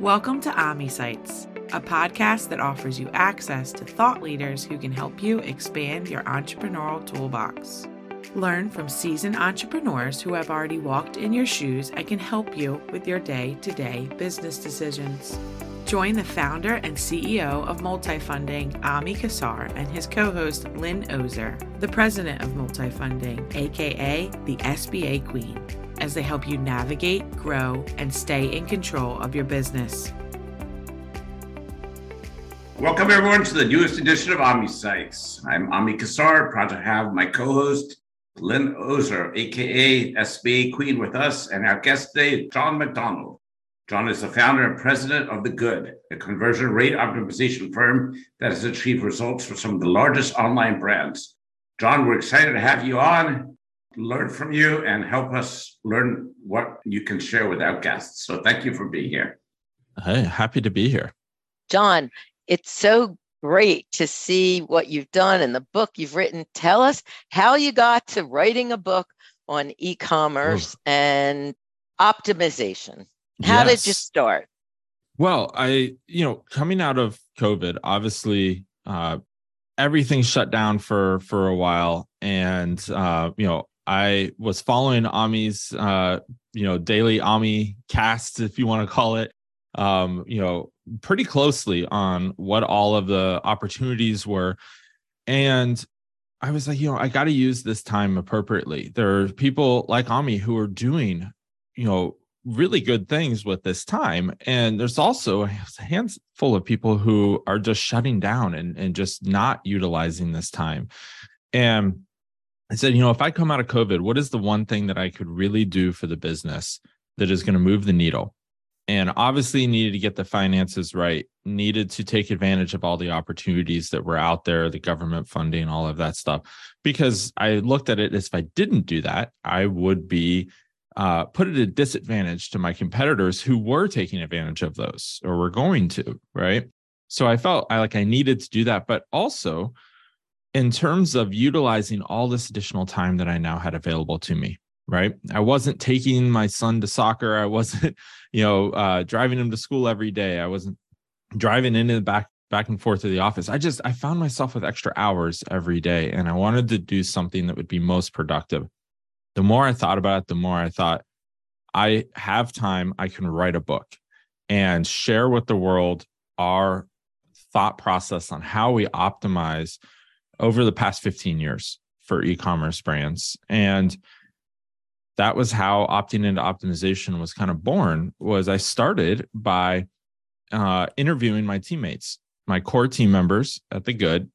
Welcome to OmniSites, a podcast that offers you access to thought leaders who can help you expand your entrepreneurial toolbox. Learn from seasoned entrepreneurs who have already walked in your shoes and can help you with your day to day business decisions. Join the founder and CEO of Multifunding, Ami Kassar, and his co host, Lynn Ozer, the president of Multifunding, aka the SBA Queen, as they help you navigate, grow, and stay in control of your business. Welcome, everyone, to the newest edition of OmniSites. I'm Ami Kassar, proud to have my co host, Lynn Ozer, aka SBA Queen, with us, and our guest today, Jon MacDonald. Jon is the founder and president of The Good, a conversion rate optimization firm that has achieved results for some of the largest online brands. Jon, we're excited to have you on, learn from you, and help us learn what you can share with our guests. So thank you for being here. Hey, happy to be here. Jon, it's so great to see what you've done and the book you've written. Tell us how you got to writing a book on e commerce oh. and optimization. How yes. did you start? Well, I, you know, coming out of COVID, obviously, uh, everything shut down for for a while, and uh, you know, I was following Ami's, uh, you know, daily Ami cast, if you want to call it, um, you know, pretty closely on what all of the opportunities were, and I was like, you know, I got to use this time appropriately. There are people like Ami who are doing, you know, really good things with this time. And there's also a handful of people who are just shutting down and, and just not utilizing this time. And I said, you know, if I come out of COVID, what is the one thing that I could really do for the business that is going to move the needle? And obviously needed to get the finances right, needed to take advantage of all the opportunities that were out there, the government funding, all of that stuff. Because I looked at it as if I didn't do that, I would be uh, put it at a disadvantage to my competitors who were taking advantage of those or were going to, right? So I felt I like I needed to do that, but also in terms of utilizing all this additional time that I now had available to me, right? I wasn't taking my son to soccer. I wasn't, you know, uh, driving him to school every day. I wasn't driving into the back back and forth to the office. I just I found myself with extra hours every day, and I wanted to do something that would be most productive the more I thought about it, the more I thought, I have time, I can write a book and share with the world our thought process on how we optimize over the past 15 years for e-commerce brands. And that was how opting into optimization was kind of born was i started by uh, interviewing my teammates. My core team members at the good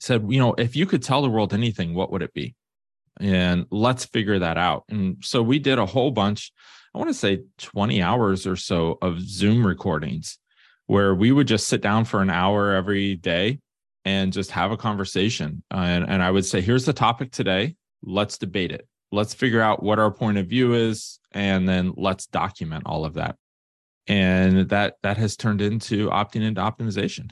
said you know if you could tell the world anything what would it be and let's figure that out. And so we did a whole bunch, I want to say 20 hours or so of Zoom recordings where we would just sit down for an hour every day and just have a conversation. Uh, and, and I would say, here's the topic today. Let's debate it. Let's figure out what our point of view is, and then let's document all of that. And that that has turned into opting into optimization.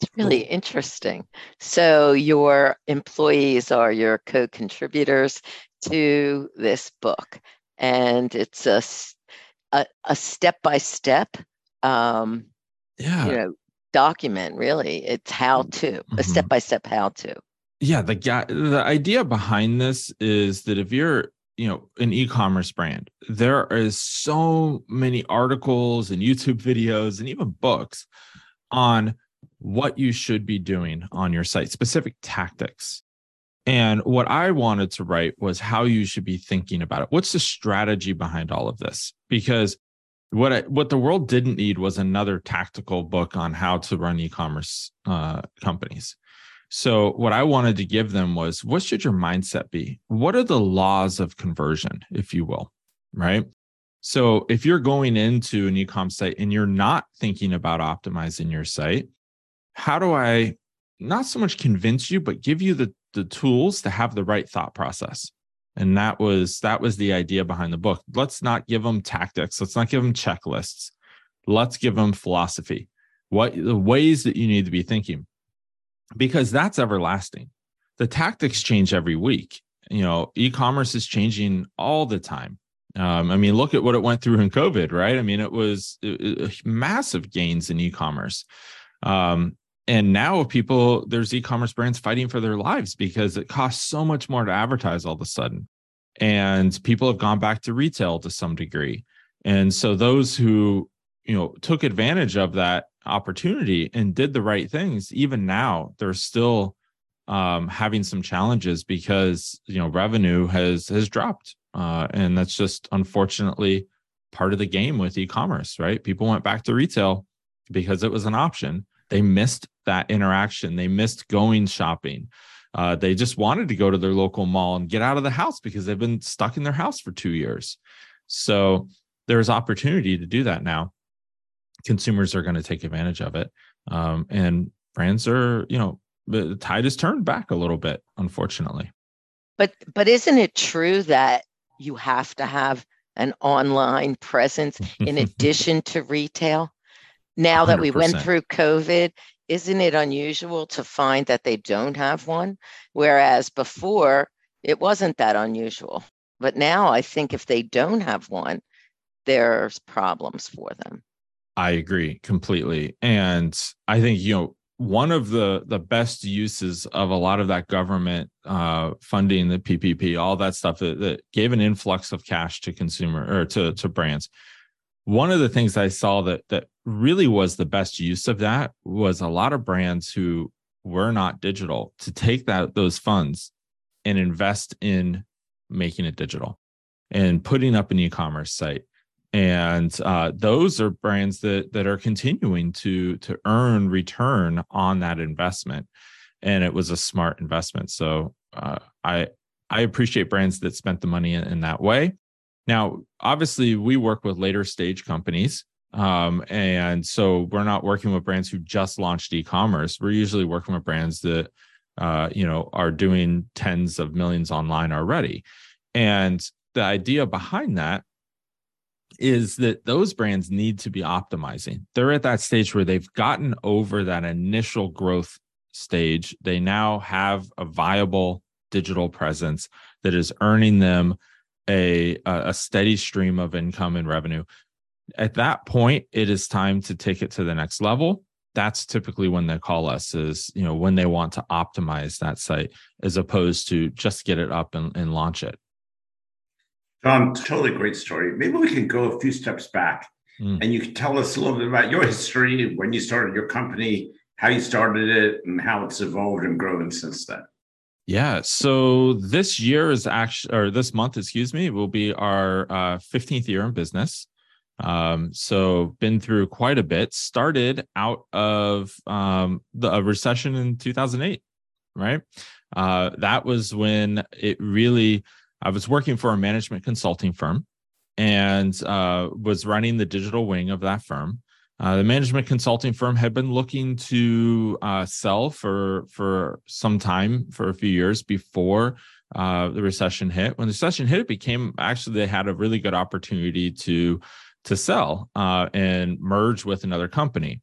It's really interesting. So, your employees are your co contributors to this book, and it's a, a, step by step, um, yeah. you know, document. Really, it's how to mm-hmm. a step by step how to. Yeah, the the idea behind this is that if you're you know an e-commerce brand, there is so many articles and YouTube videos and even books on what you should be doing on your site, specific tactics. And what I wanted to write was how you should be thinking about it. What's the strategy behind all of this? Because what I, what the world didn't need was another tactical book on how to run e-commerce uh, companies. So what I wanted to give them was what should your mindset be? What are the laws of conversion, if you will, right? So if you're going into an e-com site and you're not thinking about optimizing your site, how do I not so much convince you, but give you the the tools to have the right thought process? And that was that was the idea behind the book. Let's not give them tactics. Let's not give them checklists. Let's give them philosophy. What the ways that you need to be thinking, because that's everlasting. The tactics change every week. You know, e-commerce is changing all the time. Um, I mean, look at what it went through in COVID, right? I mean, it was it, it, massive gains in e-commerce. Um, and now people, there's e-commerce brands fighting for their lives because it costs so much more to advertise all of a sudden. And people have gone back to retail to some degree. And so those who, you know, took advantage of that opportunity and did the right things, even now, they're still um, having some challenges because you know revenue has has dropped, uh, and that's just unfortunately part of the game with e-commerce. Right? People went back to retail because it was an option. They missed that interaction. They missed going shopping. Uh, they just wanted to go to their local mall and get out of the house because they've been stuck in their house for two years. So there's opportunity to do that now. Consumers are going to take advantage of it, um, and brands are, you know, the tide has turned back a little bit, unfortunately. But but isn't it true that you have to have an online presence in addition to retail? Now 100%. that we went through COVID, isn't it unusual to find that they don't have one? Whereas before, it wasn't that unusual. But now I think if they don't have one, there's problems for them. I agree completely. And I think, you know, one of the the best uses of a lot of that government uh, funding, the PPP, all that stuff that, that gave an influx of cash to consumer or to to brands. One of the things I saw that that really was the best use of that was a lot of brands who were not digital to take that those funds and invest in making it digital and putting up an e-commerce site. And uh, those are brands that that are continuing to to earn return on that investment. And it was a smart investment. So uh, i i appreciate brands that spent the money in, in, that way. Now obviously we work with later stage companies um, and so we're not working with brands who just launched e-commerce we're usually working with brands that uh, you know are doing tens of millions online already and the idea behind that is that those brands need to be optimizing. They're at that stage where they've gotten over that initial growth stage. They now have a viable digital presence that is earning them a, a steady stream of income and revenue. At that point, it is time to take it to the next level. That's typically when they call us, is you know when they want to optimize that site as opposed to just get it up and, and launch it. Jon, totally great story. Maybe we can go a few steps back mm. and you can tell us a little bit about your history, when you started your company, how you started it, and how it's evolved and grown since then. Yeah. So this year is actually, or this month, excuse me, will be our uh, 15th year in business. Um, so been through quite a bit. Started out of um, the a recession in 2008, right? Uh, that was when it really I was working for a management consulting firm and uh, was running the digital wing of that firm. Uh, the management consulting firm had been looking to uh, sell for for some time, for a few years before uh, the recession hit. When the recession hit, it became actually they had a really good opportunity to to sell uh, and merge with another company.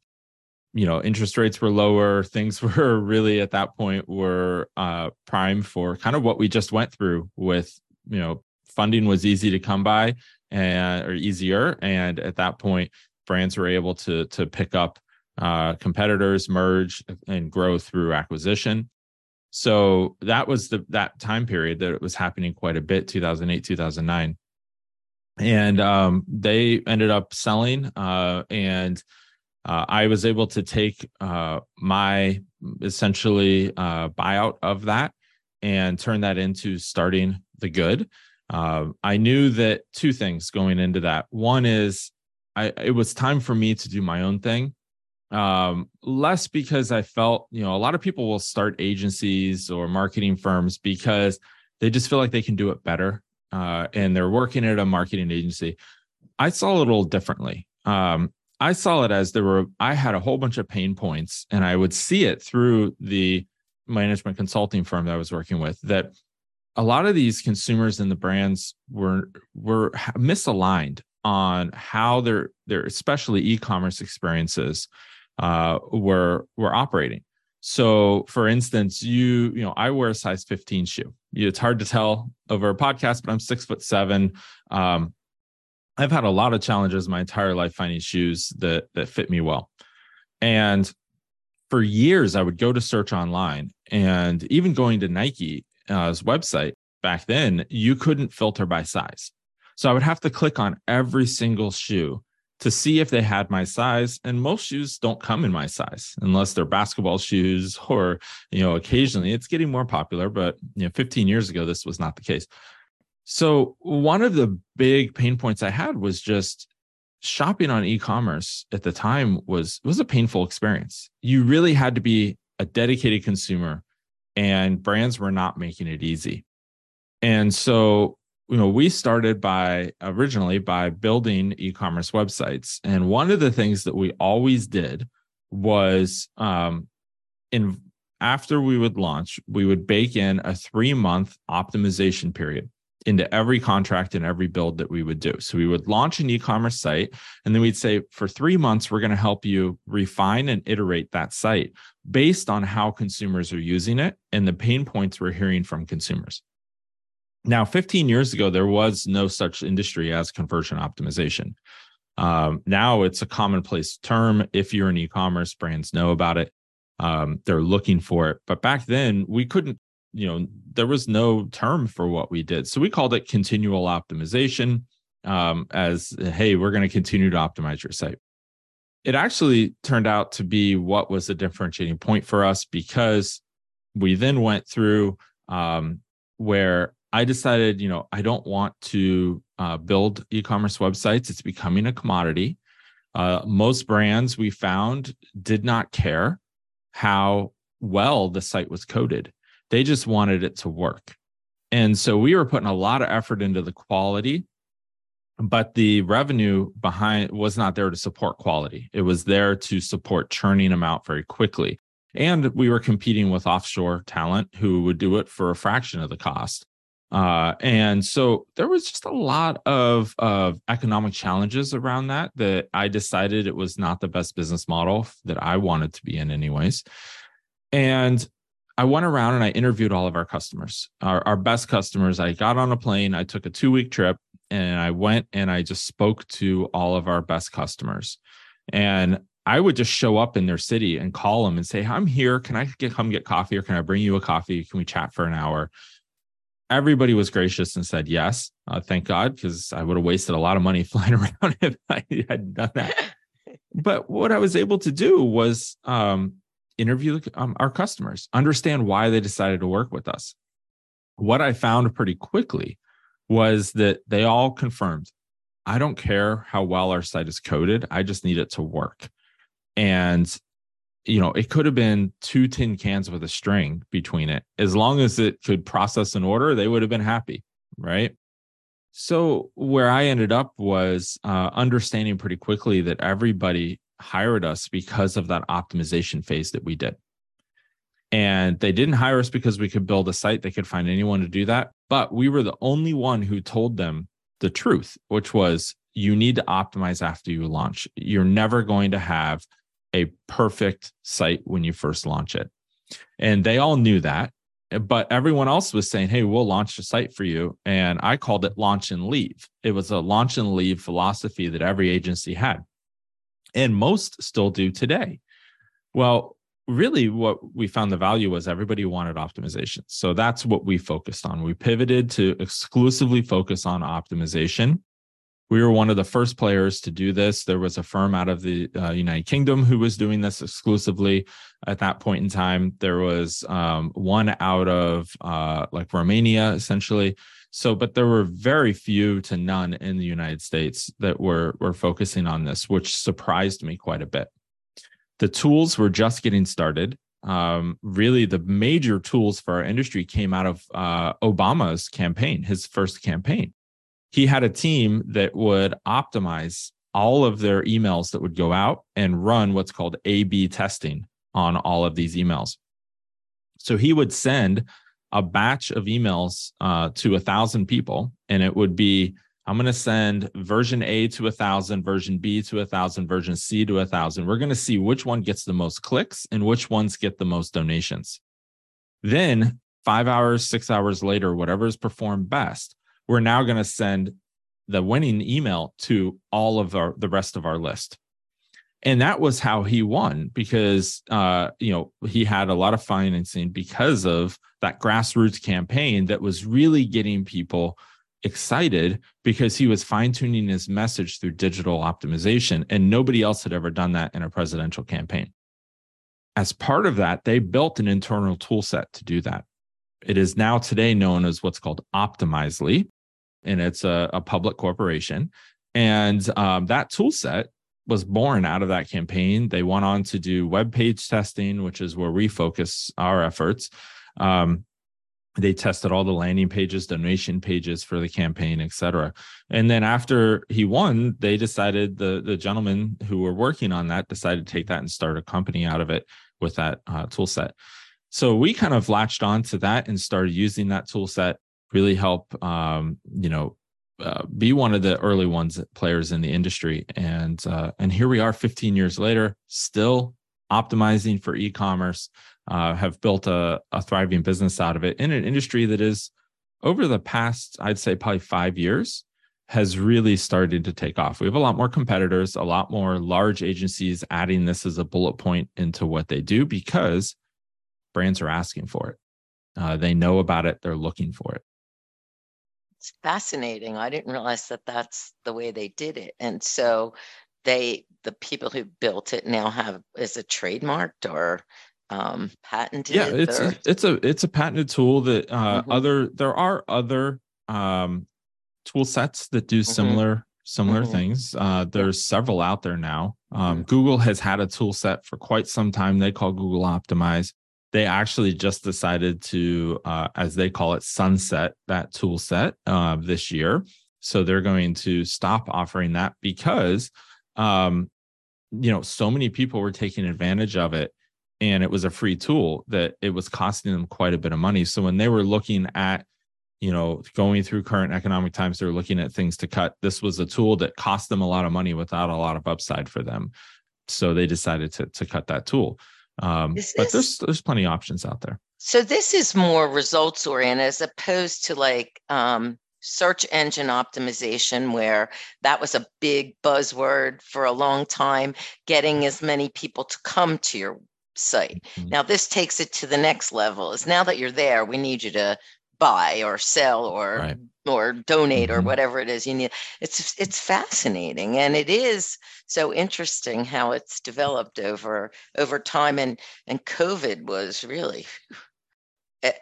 You know interest rates were lower things were really at that point were uh, prime for kind of what we just went through with you know funding was easy to come by and or easier and at that point brands were able to to pick up uh, competitors merge and grow through acquisition. So that was the that time period that it was happening quite a bit 2008 2009 and um, they ended up selling uh, and uh, i was able to take uh, my essentially uh, buyout of that and turn that into starting the good. Uh, I knew that two things going into that. One is I it was time for me to do my own thing. Um, less because I felt, you know, a lot of people will start agencies or marketing firms because they just feel like they can do it better. Uh, and they're working at a marketing agency. I saw it a little differently. Um, I saw it as there were, I had a whole bunch of pain points and I would see it through the management consulting firm that I was working with that a lot of these consumers and the brands were were misaligned on how their their especially e-commerce experiences uh, were were operating. So, for instance, you you know I wear a size 15 shoe. It's hard to tell over a podcast, but I'm six foot seven. Um, I've had a lot of challenges my entire life finding shoes that that fit me well. And for years, I would go to search online and even going to Nike's website back then, you couldn't filter by size. So I would have to click on every single shoe to see if they had my size. And most shoes don't come in my size unless they're basketball shoes or, you know, occasionally it's getting more popular. But, you know, 15 years ago, this was not the case. So one of the big pain points I had was just shopping on e-commerce at the time was was a painful experience. You really had to be a dedicated consumer and brands were not making it easy. And so, you know, we started by originally by building e-commerce websites. And one of the things that we always did was um in after we would launch, we would bake in a 3 month optimization period into every contract and every build that we would do. So we would launch an e-commerce site and then we'd say for 3 months we're going to help you refine and iterate that site based on how consumers are using it and the pain points we're hearing from consumers. Now 15 years ago there was no such industry as conversion optimization. Um, now it's a commonplace term if you're in e-commerce brands know about it. Um, they're looking for it. But back then we couldn't you know there was no term for what we did so we called it continual optimization um, as hey we're going to continue to optimize your site it actually turned out to be what was the differentiating point for us because we then went through um, where i decided you know i don't want to uh, build e-commerce websites it's becoming a commodity uh, most brands we found did not care how well the site was coded they just wanted it to work. And so we were putting a lot of effort into the quality, but the revenue behind was not there to support quality. It was there to support churning them out very quickly. And we were competing with offshore talent who would do it for a fraction of the cost. Uh, and so there was just a lot of, of economic challenges around that that I decided it was not the best business model that I wanted to be in, anyways. And I went around and I interviewed all of our customers, our, our best customers. I got on a plane, I took a two week trip, and I went and I just spoke to all of our best customers. And I would just show up in their city and call them and say, I'm here. Can I get, come get coffee or can I bring you a coffee? Can we chat for an hour? Everybody was gracious and said yes. Uh, thank God, because I would have wasted a lot of money flying around if I had done that. But what I was able to do was um, interview um, our customers, understand why they decided to work with us. What I found pretty quickly was that they all confirmed I don't care how well our site is coded, I just need it to work. And you know, it could have been two tin cans with a string between it. As long as it could process an order, they would have been happy, right? So where I ended up was uh, understanding pretty quickly that everybody hired us because of that optimization phase that we did. And they didn't hire us because we could build a site, they could find anyone to do that. But we were the only one who told them the truth, which was you need to optimize after you launch. You're never going to have a perfect site when you first launch it. And they all knew that. But everyone else was saying, hey, we'll launch a site for you. And I called it launch and leave. It was a launch and leave philosophy that every agency had and most still do today. Well, really what we found the value was everybody wanted optimization. So that's what we focused on. We pivoted to exclusively focus on optimization. We were one of the first players to do this. There was a firm out of the uh, United Kingdom who was doing this exclusively at that point in time. There was um, one out of uh, like Romania, essentially, so, but there were very few to none in the United States that were were focusing on this, which surprised me quite a bit. The tools were just getting started. Um, really, the major tools for our industry came out of uh, Obama's campaign, his first campaign. He had a team that would optimize all of their emails that would go out and run what's called A B testing on all of these emails. So he would send a batch of emails uh, to a thousand people, and it would be I'm going to send version A to a thousand, version B to a thousand, version C to a thousand. We're going to see which one gets the most clicks and which ones get the most donations. Then, five hours, six hours later, whatever is performed best, we're now going to send the winning email to all of our the rest of our list. And that was how he won because uh, you know he had a lot of financing because of that grassroots campaign that was really getting people excited because he was fine-tuning his message through digital optimization and nobody else had ever done that in a presidential campaign. As part of that they built an internal tool set to do that. It is now today known as what's called optimizely and it's a, a public corporation and um, that tool set was born out of that campaign. They went on to do web page testing, which is where we focus our efforts. Um, they tested all the landing pages, donation pages for the campaign, et cetera. And then after he won, they decided the the gentlemen who were working on that decided to take that and start a company out of it with that uh, tool set. So we kind of latched on to that and started using that tool set. Really help, um, you know, uh, be one of the early ones players in the industry. And uh, and here we are 15 years later still optimizing for e-commerce uh, have built a, a thriving business out of it in an industry that is over the past i'd say probably five years has really started to take off. We have a lot more competitors a lot more large agencies adding this as a bullet point into what they do because brands are asking for it. Uh, they know about it. They're looking for it it's fascinating. I didn't realize that that's the way they did it. And so they, the people who built it now have, is it trademarked or um, patented? Yeah, it's or? it's a it's a patented tool that uh, mm-hmm. other there are other um, tool sets that do mm-hmm. similar mm-hmm. similar mm-hmm. things. Uh, there's several out there now. Um, mm-hmm. Google has had a tool set for quite some time. They call Google Optimize they actually just decided to, uh, as they call it, sunset that tool set uh, this year. So they're going to stop offering that because, um, you know, so many people were taking advantage of it, and it was a free tool that it was costing them quite a bit of money. So when they were looking at, you know, going through current economic times, they're looking at things to cut. This was a tool that cost them a lot of money without a lot of upside for them. So they decided to to cut that tool. Um, but there's there's plenty of options out there. So this is more results oriented as opposed to like um, search engine optimization, where that was a big buzzword for a long time, getting as many people to come to your site. Mm-hmm. Now this takes it to the next level. Is now that you're there, we need you to buy or sell or right. or donate mm-hmm. or whatever it is you need it's it's fascinating and it is so interesting how it's developed over over time and and covid was really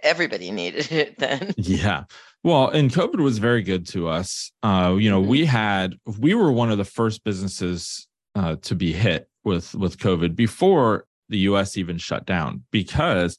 everybody needed it then yeah well and covid was very good to us uh you know mm-hmm. we had we were one of the first businesses uh to be hit with with covid before the us even shut down because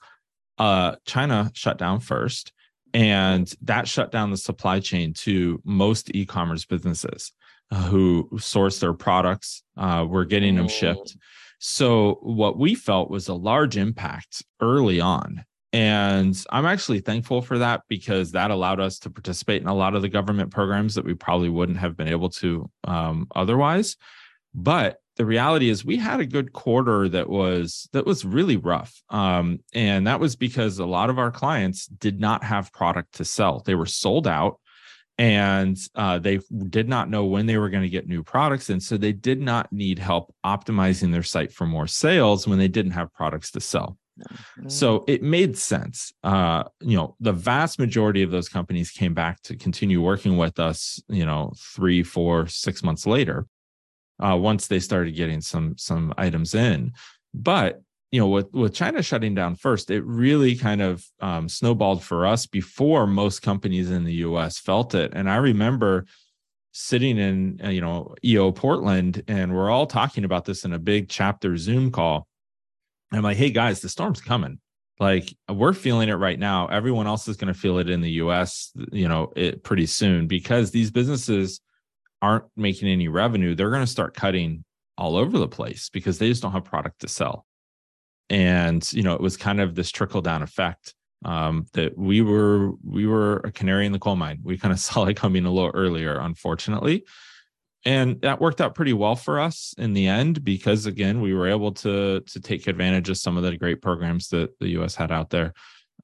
uh china shut down first and that shut down the supply chain to most e-commerce businesses uh, who source their products uh, were getting them shipped. Oh. so what we felt was a large impact early on. And i'm actually thankful for that because that allowed us to participate in a lot of the government programs that we probably wouldn't have been able to um, otherwise. But the reality is we had a good quarter that was that was really rough. Um, and that was because a lot of our clients did not have product to sell. They were sold out and uh, they did not know when they were going to get new products. And so they did not need help optimizing their site for more sales when they didn't have products to sell. Mm-hmm. so it made sense. Uh, you know the vast majority of those companies came back to continue working with us you know three four six months later uh, once they started getting some some items in. But you know, with with China shutting down first, it really kind of um, snowballed for us before most companies in the U.S. felt it. And I remember sitting in uh, you know EO Portland, and we're all talking about this in a big chapter Zoom call. I'm like, hey guys, the storm's coming. Like we're feeling it right now. Everyone else is going to feel it in the U.S. You know, it pretty soon because these businesses aren't making any revenue, they're going to start cutting all over the place because they just don't have product to sell. And you know, it was kind of this trickle down effect um, that we were we were a canary in the coal mine. We kind of saw it coming a little earlier, unfortunately. And that worked out pretty well for us in the end because again, we were able to to take advantage of some of the great programs that the US had out there.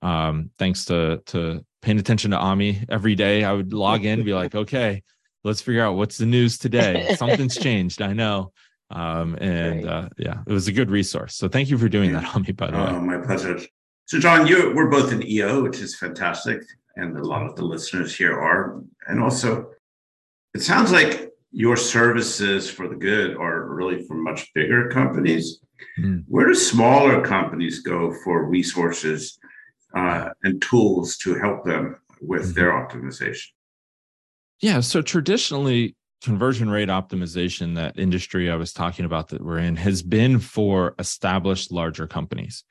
Um, thanks to to paying attention to AMI every day. I would log in be like, okay, let's figure out what's the news today. Something's changed. I know. Um, and uh, yeah, it was a good resource. So thank you for doing that on me, by the oh, way. My pleasure. So, Jon, you we're both in EO, which is fantastic, and a lot of the listeners here are. And also, it sounds like your services for the good are really for much bigger companies. Mm. Where do smaller companies go for resources uh, and tools to help them with mm-hmm. their optimization? Yeah. So traditionally, conversion rate optimization, that industry I was talking about that we're in, has been for established larger companies.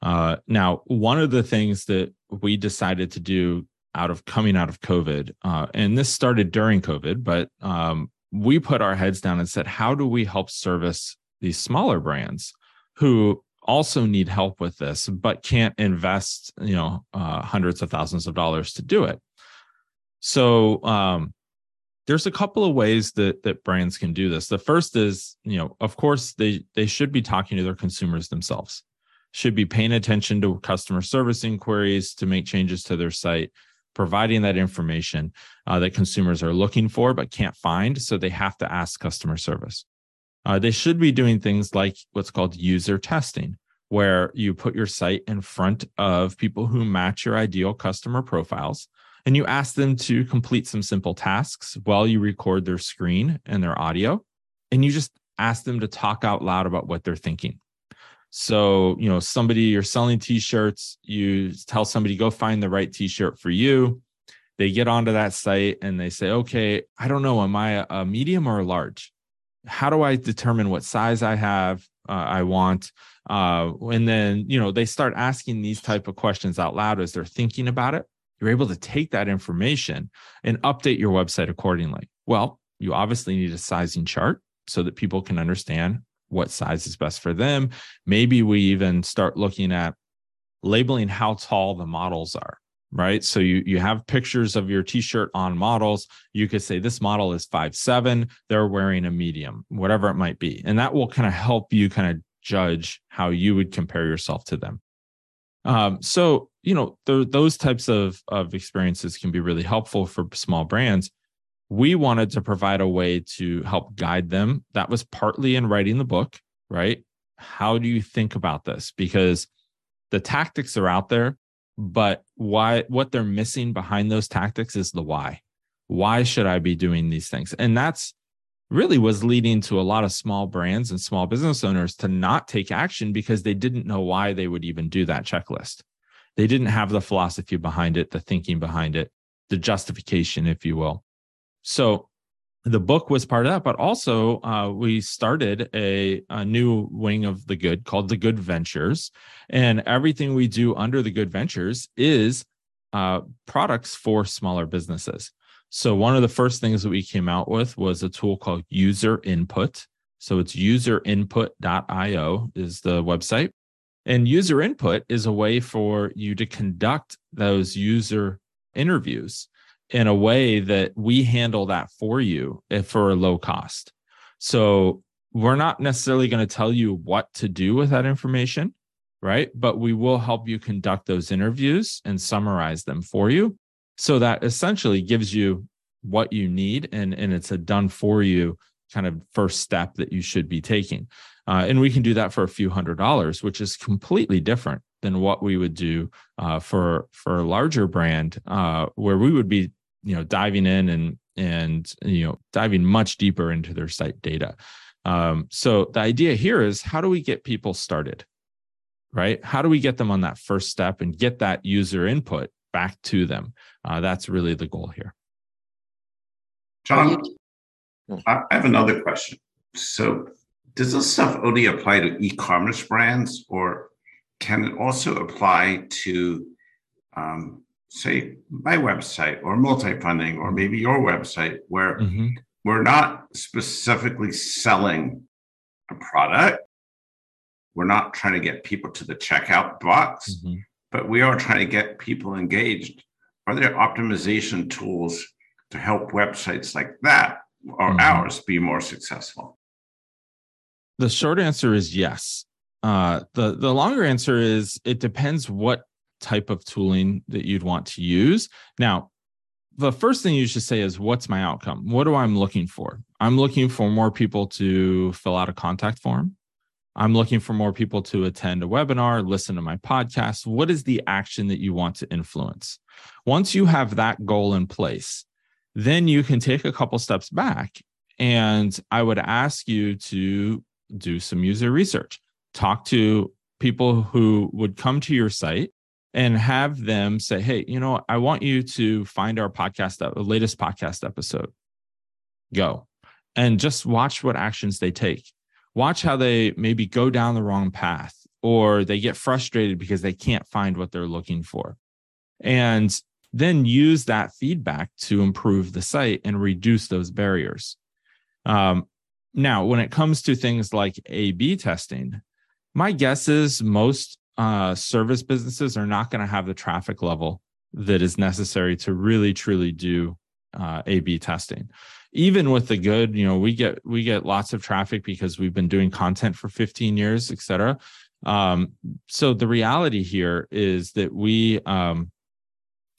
Uh, now, one of the things that we decided to do out of coming out of COVID, uh, and this started during COVID, but um, we put our heads down and said, how do we help service these smaller brands who also need help with this, but can't invest, you know, uh, hundreds of thousands of dollars to do it? So um, there's a couple of ways that that brands can do this. The first is, you know, of course they they should be talking to their consumers themselves. Should be paying attention to customer service inquiries to make changes to their site, providing that information uh, that consumers are looking for but can't find. So they have to ask customer service. Uh, they should be doing things like what's called user testing, where you put your site in front of people who match your ideal customer profiles and you ask them to complete some simple tasks while you record their screen and their audio. And you just ask them to talk out loud about what they're thinking. So, you know, somebody you're selling t-shirts, you tell somebody go find the right t-shirt for you. They get onto that site and they say, "Okay, I don't know, am I a medium or a large? How do I determine what size I have? Uh, I want?" Uh, and then, you know, they start asking these type of questions out loud as they're thinking about it you're able to take that information and update your website accordingly. Well, you obviously need a sizing chart so that people can understand what size is best for them. Maybe we even start looking at labeling how tall the models are right? So you you have pictures of your t-shirt on models. You could say this model is five seven. They're wearing a medium whatever it might be. And that will kind of help you kind of judge how you would compare yourself to them um, so you know those types of of experiences can be really helpful for small brands. We wanted to provide a way to help guide them. That was partly in writing the book, right? How do you think about this? Because the tactics are out there, but why what they're missing behind those tactics is the why. Why should I be doing these things? And that's really was leading to a lot of small brands and small business owners to not take action because they didn't know why they would even do that checklist. They didn't have the philosophy behind it, the thinking behind it, the justification, if you will. So the book was part of that, but also uh, we started a, a new wing of the good called the Good Ventures. And everything we do under the Good Ventures is uh, products for smaller businesses. So one of the first things that we came out with was a tool called User Input. So it's userinput.io is the website. And user input is a way for you to conduct those user interviews in a way that we handle that for you for a low cost. So we're not necessarily going to tell you what to do with that information, right? But we will help you conduct those interviews and summarize them for you so that essentially gives you what you need and and it's a done for you kind of first step that you should be taking. Uh, and we can do that for a few hundred dollars which is completely different than what we would do uh, for for a larger brand uh, where we would be you know diving in and and you know diving much deeper into their site data. Um, so the idea here is how do we get people started right? How do we get them on that first step and get that user input back to them. Uh, that's really the goal here. Jon, I have another question. So, does this stuff only apply to e commerce brands, or can it also apply to, um, say, my website or multi funding, or maybe your website, where mm-hmm. we're not specifically selling a product? We're not trying to get people to the checkout box. Mm-hmm but we are trying to get people engaged. Are there optimization tools to help websites like that or mm-hmm. ours be more successful? The short answer is yes. Uh, the the longer answer is it depends what type of tooling that you'd want to use. Now, the first thing you should say is what's my outcome what do i'm looking for i'm looking for more people to fill out a contact form i'm looking for more people to attend a webinar listen to my podcast what is the action that you want to influence once you have that goal in place then you can take a couple steps back and i would ask you to do some user research talk to people who would come to your site and have them say, Hey, you know, I want you to find our podcast, the latest podcast episode. Go and just watch what actions they take. Watch how they maybe go down the wrong path or they get frustrated because they can't find what they're looking for. And then use that feedback to improve the site and reduce those barriers. Um, now, when it comes to things like A B testing, my guess is most uh, service businesses are not going to have the traffic level that is necessary to really truly do uh, A/B testing. Even with the good, you know, we get we get lots of traffic because we've been doing content for 15 years, et cetera. Um, so the reality here is that we um,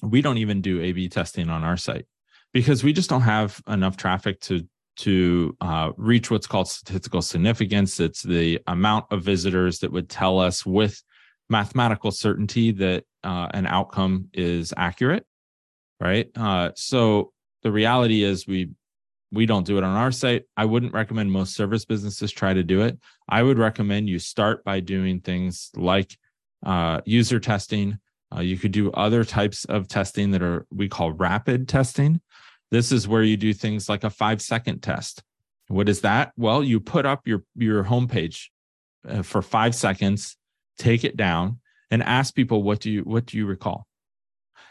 we don't even do A/B testing on our site because we just don't have enough traffic to to uh, reach what's called statistical significance. It's the amount of visitors that would tell us with mathematical certainty that uh, an outcome is accurate, right? Uh, so the reality is we we don't do it on our site. I wouldn't recommend most service businesses try to do it. I would recommend you start by doing things like uh, user testing. Uh, you could do other types of testing that are we call rapid testing. This is where you do things like a five second test. What is that? Well, you put up your your homepage uh, for five seconds take it down and ask people what do you what do you recall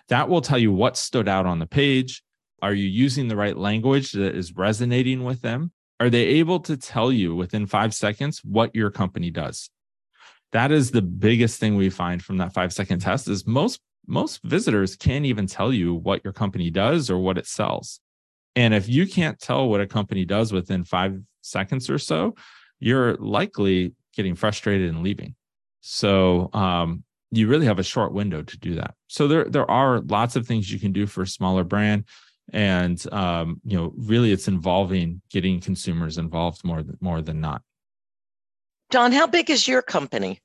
that will tell you what stood out on the page are you using the right language that is resonating with them? Are they able to tell you within 5 seconds what your company does? That is the biggest thing we find from that 5 second test is most most visitors can't even tell you what your company does or what it sells. And if you can't tell what a company does within 5 seconds or so you're likely getting frustrated and leaving. So um, you really have a short window to do that. So there there are lots of things you can do for a smaller brand, and um, you know really it's involving getting consumers involved more than more than not. Jon, how big is your company?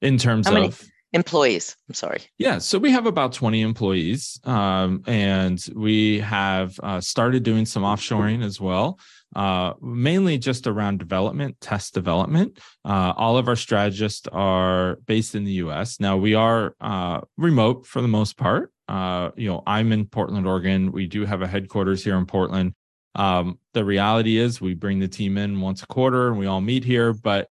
In terms how of employees i'm sorry yeah so we have about 20 employees um, and we have uh, started doing some offshoring as well uh, mainly just around development, test development. Uh, all of our strategists are based in the US. Now, we are uh, remote for the most part. Uh, you know, I'm in Portland, Oregon. We do have a headquarters here in Portland. Um, the reality is, we bring the team in once a quarter and we all meet here, but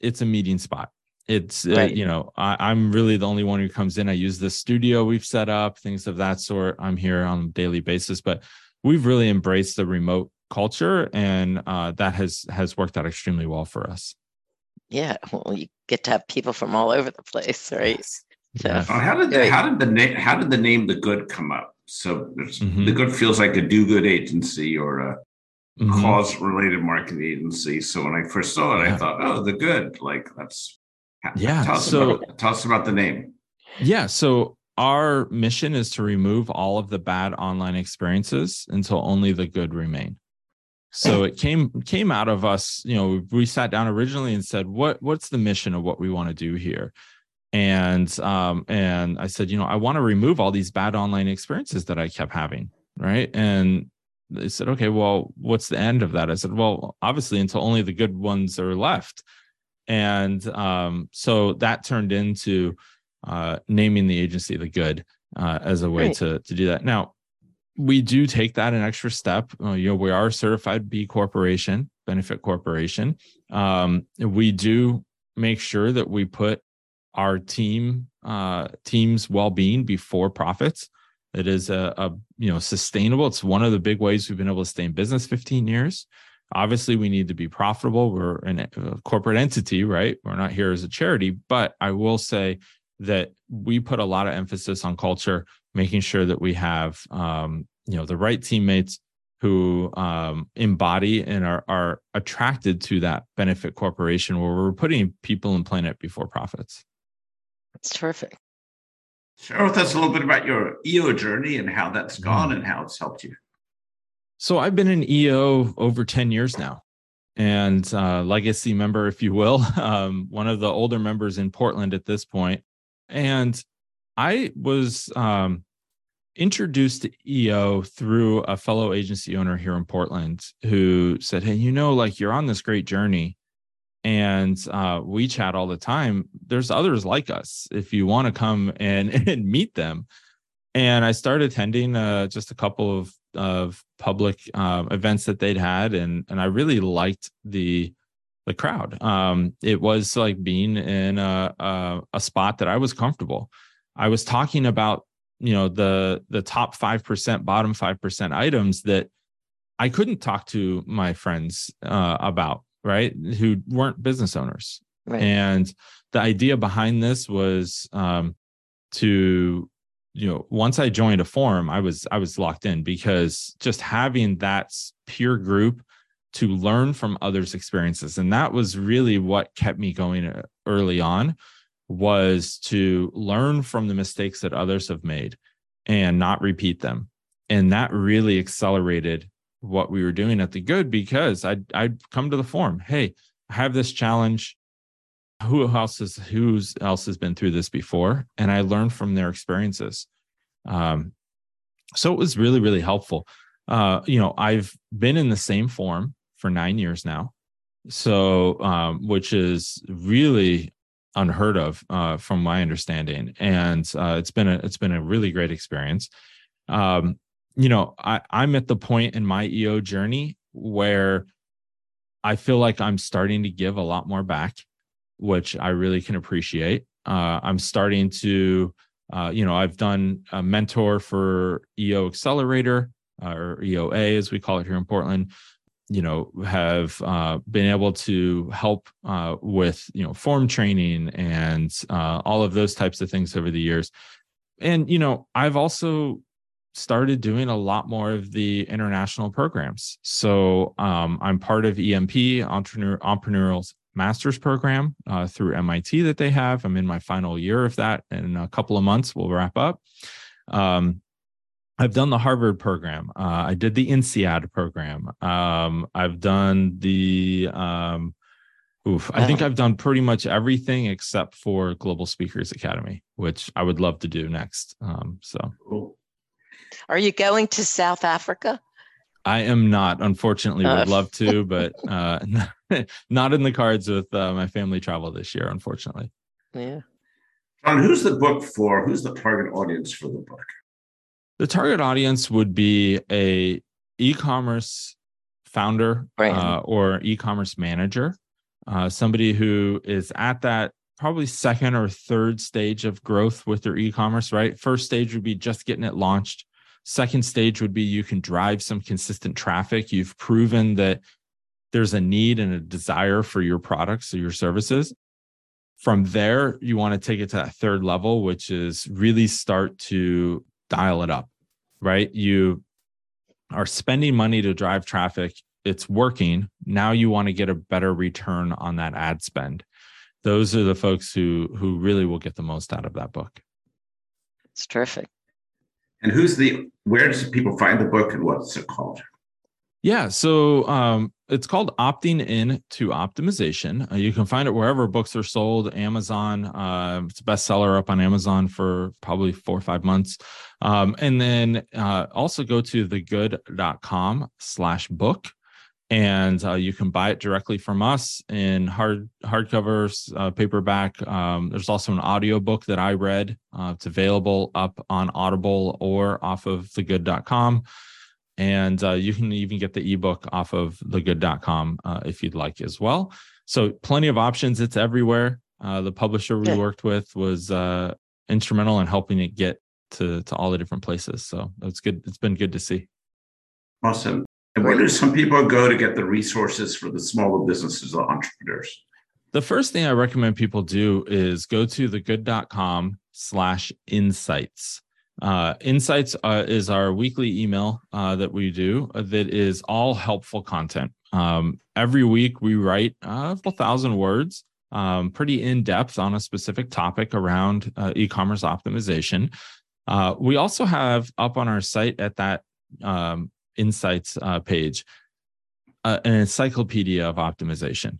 it's a meeting spot. It's, uh, you know, I, I'm really the only one who comes in. I use the studio we've set up, things of that sort. I'm here on a daily basis, but we've really embraced the remote culture and uh, that has has worked out extremely well for us yeah well you get to have people from all over the place right yes. So yeah. how did the, how did the name how did the name the good come up so mm-hmm. the good feels like a do good agency or a mm-hmm. cause related marketing agency so when i first saw it yeah. i thought oh the good like that's yeah tell us, so, about, tell us about the name yeah so our mission is to remove all of the bad online experiences until only the good remain so it came came out of us you know we sat down originally and said what what's the mission of what we want to do here and um and i said you know i want to remove all these bad online experiences that i kept having right and they said okay well what's the end of that i said well obviously until only the good ones are left and um so that turned into uh naming the agency the good uh, as a way right. to to do that now we do take that an extra step. Uh, you know, we are a certified B corporation, benefit corporation. Um, we do make sure that we put our team uh, team's well-being before profits. It is a, a you know sustainable. It's one of the big ways we've been able to stay in business 15 years. Obviously, we need to be profitable. We're a corporate entity, right? We're not here as a charity, but I will say that we put a lot of emphasis on culture making sure that we have um, you know the right teammates who um, embody and are, are attracted to that benefit corporation where we're putting people and planet before profits. That's terrific. Share with us a little bit about your EO journey and how that's mm-hmm. gone and how it's helped you. So I've been an EO over 10 years now and uh, legacy member, if you will, um, one of the older members in Portland at this point. And I was um, introduced to EO through a fellow agency owner here in Portland who said, Hey, you know, like you're on this great journey and uh, we chat all the time. There's others like us if you want to come and, and meet them. And I started attending uh, just a couple of, of public uh, events that they'd had, and and I really liked the the crowd. Um, it was like being in a, a, a spot that I was comfortable. I was talking about you know the the top 5% bottom 5% items that i couldn't talk to my friends uh, about right who weren't business owners right. and the idea behind this was um, to you know once i joined a forum i was i was locked in because just having that peer group to learn from others experiences and that was really what kept me going uh, early on was to learn from the mistakes that others have made and not repeat them. And that really accelerated what we were doing at the good because I'd I'd come to the forum. Hey, I have this challenge. Who else has who's else has been through this before? And I learned from their experiences. Um, so it was really, really helpful. Uh, you know, I've been in the same forum for nine years now. So um, which is really unheard of uh, from my understanding and uh, it's been a it's been a really great experience um, you know I, i'm at the point in my eo journey where i feel like i'm starting to give a lot more back which i really can appreciate. Uh, i'm starting to uh, you know i've done a mentor for eo accelerator uh, or eoa as we call it here in portland you know have uh, been able to help uh, with you know form training and uh, all of those types of things over the years. And you know i've also started doing a lot more of the international programs so um, i'm part of emp entrepreneur master's program uh, through mit that they have i'm in my final year of that in a couple of months we'll wrap up um, I've done the Harvard program. Uh, I did the INSEAD program. Um, I've done the, um, oof, I think I've done pretty much everything except for Global Speakers Academy, which I would love to do next. Um, so, are you going to South Africa? I am not. Unfortunately, uh. would love to, but uh, not in the cards with uh, my family travel this year. Unfortunately. Yeah. Jon, who's the book for? Who's the target audience for the book? The target audience would be a e-commerce founder uh, or e-commerce manager, uh, somebody who is at that probably second or third stage of growth with their e-commerce. Right, first stage would be just getting it launched. Second stage would be you can drive some consistent traffic. You've proven that there's a need and a desire for your products or your services. From there, you want to take it to that third level, which is really start to dial it up, right? You are spending money to drive traffic, it's working. Now you want to get a better return on that ad spend. Those are the folks who who really will get the most out of that book. It's terrific. And who's the where does people find the book and what's it called? Yeah, so um, it's called Opting In to Optimization. Uh, you can find it wherever books are sold. Amazon, uh, it's a bestseller up on Amazon for probably four or five months. Um, and then uh, also go to thegood.com slash book. And uh, you can buy it directly from us in hard hardcovers, uh, paperback. Um, there's also an audio book that I read. Uh, it's available up on Audible or off of thegood.com and uh, you can even get the ebook off of thegood.com uh, if you'd like as well. So plenty of options. It's everywhere. Uh, the publisher we worked with was uh, instrumental in helping it get to to all the different places. So it's good. It's been good to see. Awesome and where do some people go to get the resources for the smaller businesses the entrepreneurs the first thing i recommend people do is go to thegood.com slash insights uh, Insights uh, is our weekly email uh, that we do uh, that is all helpful content. Um, every week we write uh, a thousand words um, pretty in depth on a specific topic around uh, e commerce optimization. We also have up on our site at that um, insights uh, page uh, an encyclopedia of optimization.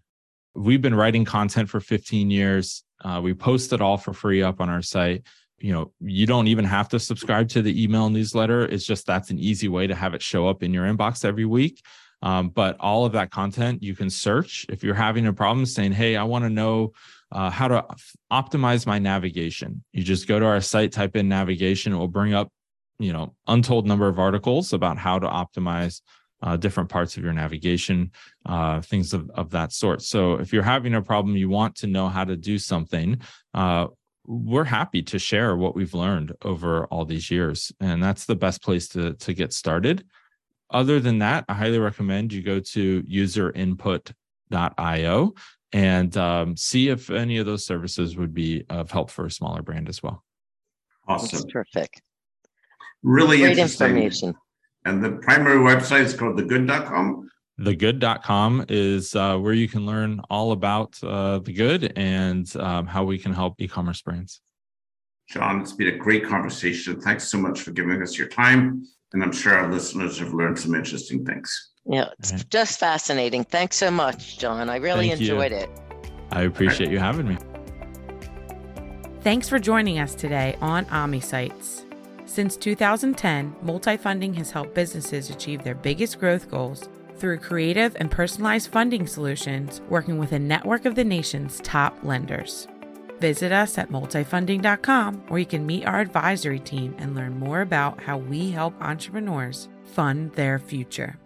We've been writing content for 15 years. Uh, we post it all for free up on our site. You know, you don't even have to subscribe to the email newsletter. It's just that's an easy way to have it show up in your inbox every week. Um, but all of that content you can search if you're having a problem saying, Hey, I want to know uh, how to optimize my navigation. You just go to our site, type in navigation, it will bring up, you know, untold number of articles about how to optimize uh, different parts of your navigation, uh, things of, of that sort. So if you're having a problem, you want to know how to do something, uh, we're happy to share what we've learned over all these years. And that's the best place to, to get started. Other than that, I highly recommend you go to userinput.io and um, see if any of those services would be of help for a smaller brand as well. Awesome. That's terrific. Really Great interesting. information. And the primary website is called thegood.com. Thegood.com is uh, where you can learn all about uh, the good and um, how we can help e commerce brands. Jon, it's been a great conversation. Thanks so much for giving us your time. And I'm sure our listeners have learned some interesting things. Yeah, it's Right. just fascinating. Thanks so much, Jon. I really Thank you. enjoyed it. I appreciate you having me. Thanks for joining us today on OmniSites. Since 2010, Multifunding has helped businesses achieve their biggest growth goals through creative and personalized funding solutions, working with a network of the nation's top lenders. Visit us at multifunding.com where you can meet our advisory team and learn more about how we help entrepreneurs fund their future.